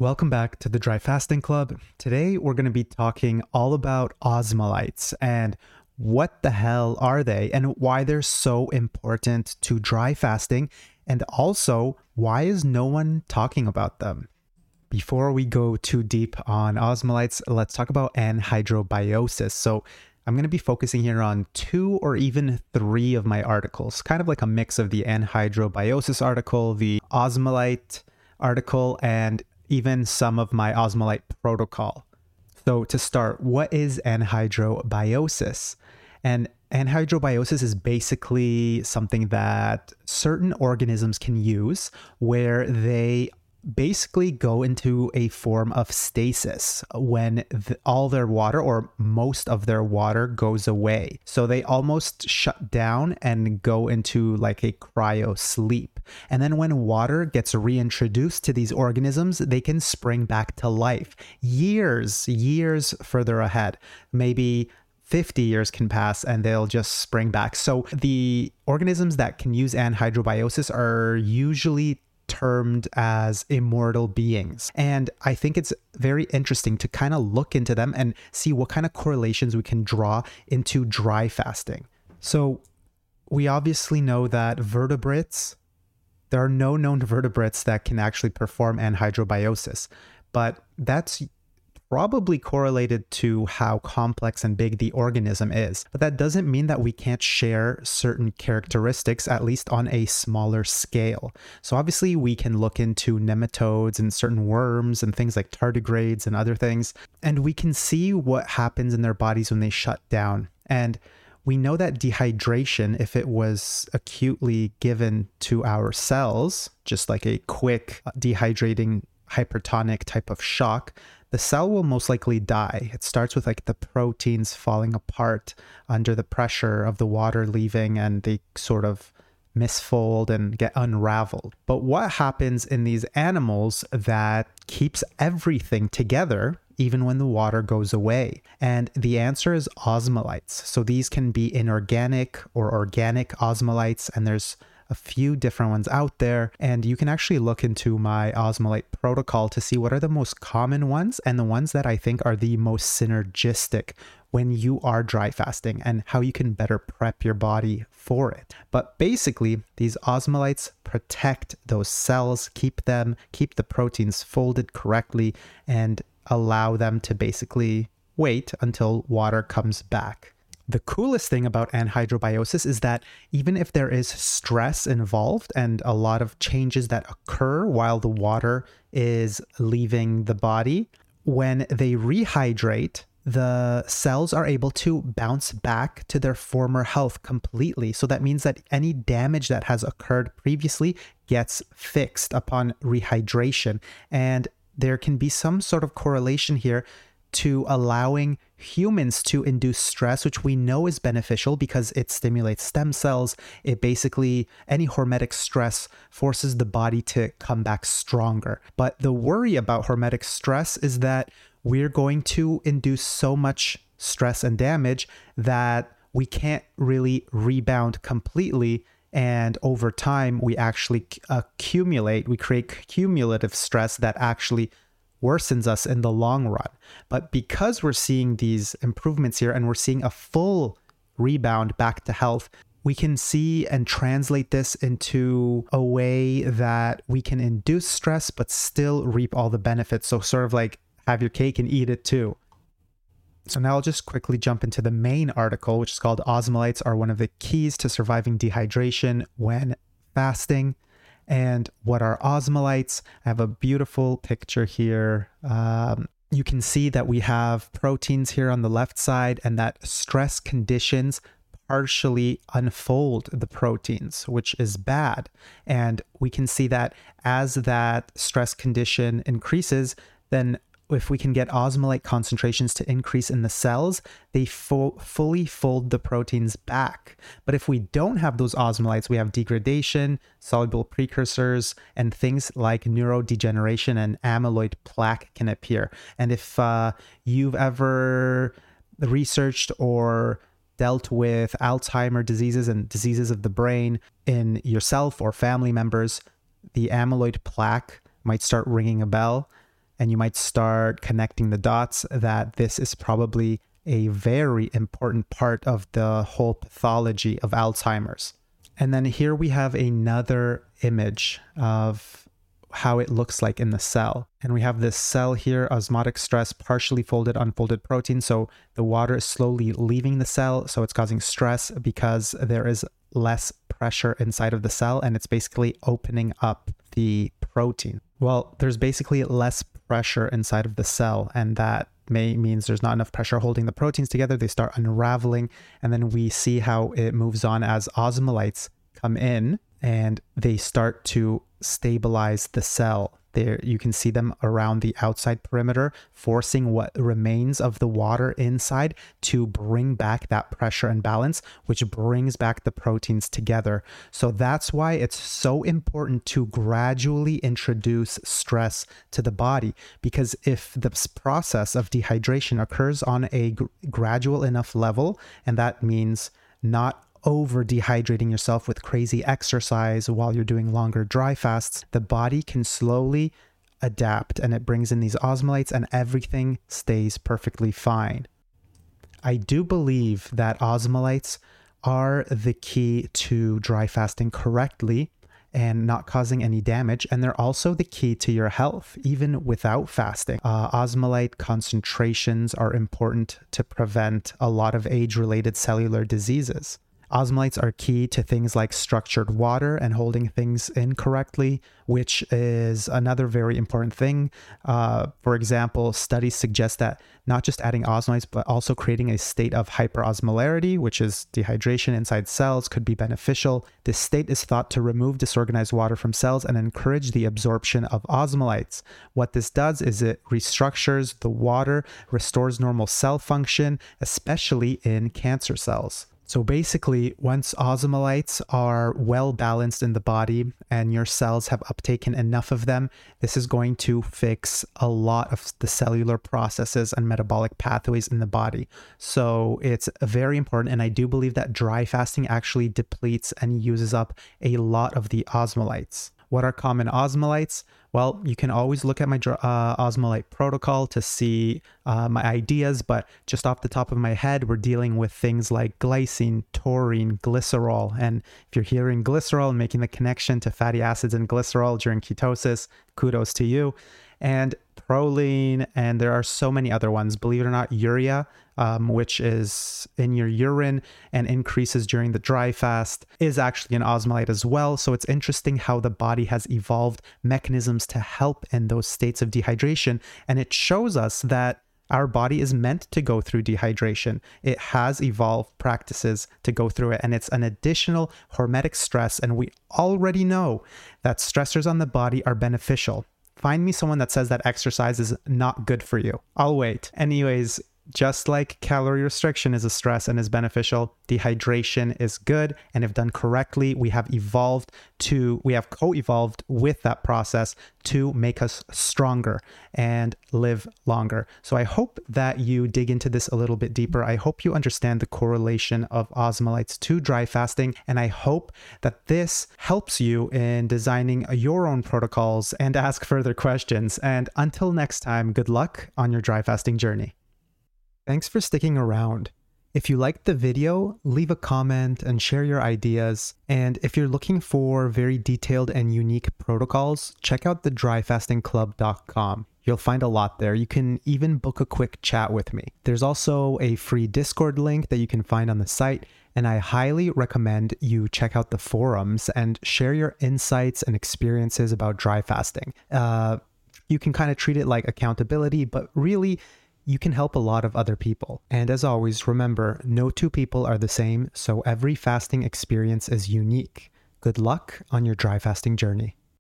Welcome back to the Dry Fasting Club. Today we're going to be talking all about osmolytes and what the hell are they and why they're so important to dry fasting and also why is no one talking about them. Before we go too deep on osmolytes, let's talk about anhydrobiosis. So I'm going to be focusing here on two or even three of my articles, kind of like a mix of the anhydrobiosis article, the osmolyte article, and even some of my osmolyte protocol. So, to start, what is anhydrobiosis? And anhydrobiosis is basically something that certain organisms can use where they basically go into a form of stasis when the, all their water or most of their water goes away. So they almost shut down and go into like a cryo sleep. And then when water gets reintroduced to these organisms, they can spring back to life years, years further ahead. Maybe 50 years can pass and they'll just spring back. So the organisms that can use anhydrobiosis are usually termed as immortal beings. And I think it's very interesting to kind of look into them and see what kind of correlations we can draw into dry fasting. So, we obviously know that vertebrates, there are no known vertebrates that can actually perform anhydrobiosis, but that's probably correlated to how complex and big the organism is. But that doesn't mean that we can't share certain characteristics, at least on a smaller scale. So, obviously, we can look into nematodes and certain worms and things like tardigrades and other things, and we can see what happens in their bodies when they shut down. And we know that dehydration, if it was acutely given to our cells, just like a quick uh, dehydrating hypertonic type of shock, the cell will most likely die. It starts with like the proteins falling apart under the pressure of the water leaving and they sort of misfold and get unraveled. But what happens in these animals that keeps everything together even when the water goes away? And the answer is osmolytes. So these can be inorganic or organic osmolytes, and there's a few different ones out there, and you can actually look into my Osmolyte protocol to see what are the most common ones and the ones that I think are the most synergistic when you are dry fasting and how you can better prep your body for it. But basically, these osmolytes protect those cells, keep them, keep the proteins folded correctly, and allow them to basically wait until water comes back. The coolest thing about anhydrobiosis is that even if there is stress involved and a lot of changes that occur while the water is leaving the body, when they rehydrate, the cells are able to bounce back to their former health completely. So that means that any damage that has occurred previously gets fixed upon rehydration. And there can be some sort of correlation here to allowing humans to induce stress, which we know is beneficial because it stimulates stem cells. It basically, any hormetic stress forces the body to come back stronger. But the worry about hormetic stress is that we're going to induce so much stress and damage that we can't really rebound completely. And over time, we actually accumulate, we create cumulative stress that actually worsens us in the long run. But because we're seeing these improvements here and we're seeing a full rebound back to health, we can see and translate this into a way that we can induce stress but still reap all the benefits. So, sort of like have your cake and eat it too. So, now I'll just quickly jump into the main article, which is called Osmolytes Are One of the Keys to Surviving Dehydration When Fasting and what are osmolytes. I have a beautiful picture here. Um, you can see that we have proteins here on the left side, and that stress conditions partially unfold the proteins, which is bad. And we can see that as that stress condition increases, then if we can get osmolyte concentrations to increase in the cells, they fo- fully fold the proteins back. But if we don't have those osmolytes, we have degradation, soluble precursors, and things like neurodegeneration and amyloid plaque can appear. And if uh, you've ever researched or dealt with Alzheimer diseases and diseases of the brain in yourself or family members, the amyloid plaque might start ringing a bell and you might start connecting the dots that this is probably a very important part of the whole pathology of Alzheimer's. And then here we have another image of how it looks like in the cell. And we have this cell here, osmotic stress, partially folded, unfolded protein. So the water is slowly leaving the cell. So it's causing stress because there is less pressure inside of the cell and it's basically opening up the protein. Well, there's basically less pressure inside of the cell, and that may means there's not enough pressure holding the proteins together. They start unraveling, and then we see how it moves on as osmolytes come in and they start to stabilize the cell there you can see them around the outside perimeter forcing what remains of the water inside to bring back that pressure and balance which brings back the proteins together. So that's why it's so important to gradually introduce stress to the body because if this process of dehydration occurs on a gradual enough level and that means not over dehydrating yourself with crazy exercise while you're doing longer dry fasts, the body can slowly adapt and it brings in these osmolytes and everything stays perfectly fine. I do believe that osmolytes are the key to dry fasting correctly and not causing any damage. And they're also the key to your health, even without fasting. Uh, osmolyte concentrations are important to prevent a lot of age related cellular diseases. Osmolytes are key to things like structured water and holding things in correctly, which is another very important thing. Uh, for example, studies suggest that not just adding osmolytes, but also creating a state of hyperosmolarity, which is dehydration inside cells, could be beneficial. This state is thought to remove disorganized water from cells and encourage the absorption of osmolytes. What this does is it restructures the water, restores normal cell function, especially in cancer cells. So basically, once osmolytes are well balanced in the body and your cells have uptaken enough of them, this is going to fix a lot of the cellular processes and metabolic pathways in the body. So it's very important. And I do believe that dry fasting actually depletes and uses up a lot of the osmolytes. What are common osmolytes? Well, you can always look at my uh, osmolyte protocol to see uh, my ideas, but just off the top of my head, we're dealing with things like glycine, taurine, glycerol. And if you're hearing glycerol and making the connection to fatty acids and glycerol during ketosis, kudos to you and proline, and there are so many other ones. Believe it or not, urea, um, which is in your urine and increases during the dry fast, is actually an osmolyte as well. So it's interesting how the body has evolved mechanisms to help in those states of dehydration. And it shows us that our body is meant to go through dehydration. It has evolved practices to go through it, and it's an additional hormetic stress. And we already know that stressors on the body are beneficial. Find me someone that says that exercise is not good for you. I'll wait. Anyways, just like calorie restriction is a stress and is beneficial, dehydration is good. And if done correctly, we have evolved to, we have co evolved with that process to make us stronger and live longer. So I hope that you dig into this a little bit deeper. I hope you understand the correlation of osmolytes to dry fasting. And I hope that this helps you in designing your own protocols and ask further questions. And until next time, good luck on your dry fasting journey. Thanks for sticking around. If you liked the video, leave a comment and share your ideas. And if you're looking for very detailed and unique protocols, check out the dryfastingclub.com. You'll find a lot there. You can even book a quick chat with me. There's also a free Discord link that you can find on the site, and I highly recommend you check out the forums and share your insights and experiences about dry fasting. Uh, you can kind of treat it like accountability, but really, you can help a lot of other people. And as always, remember no two people are the same, so every fasting experience is unique. Good luck on your dry fasting journey.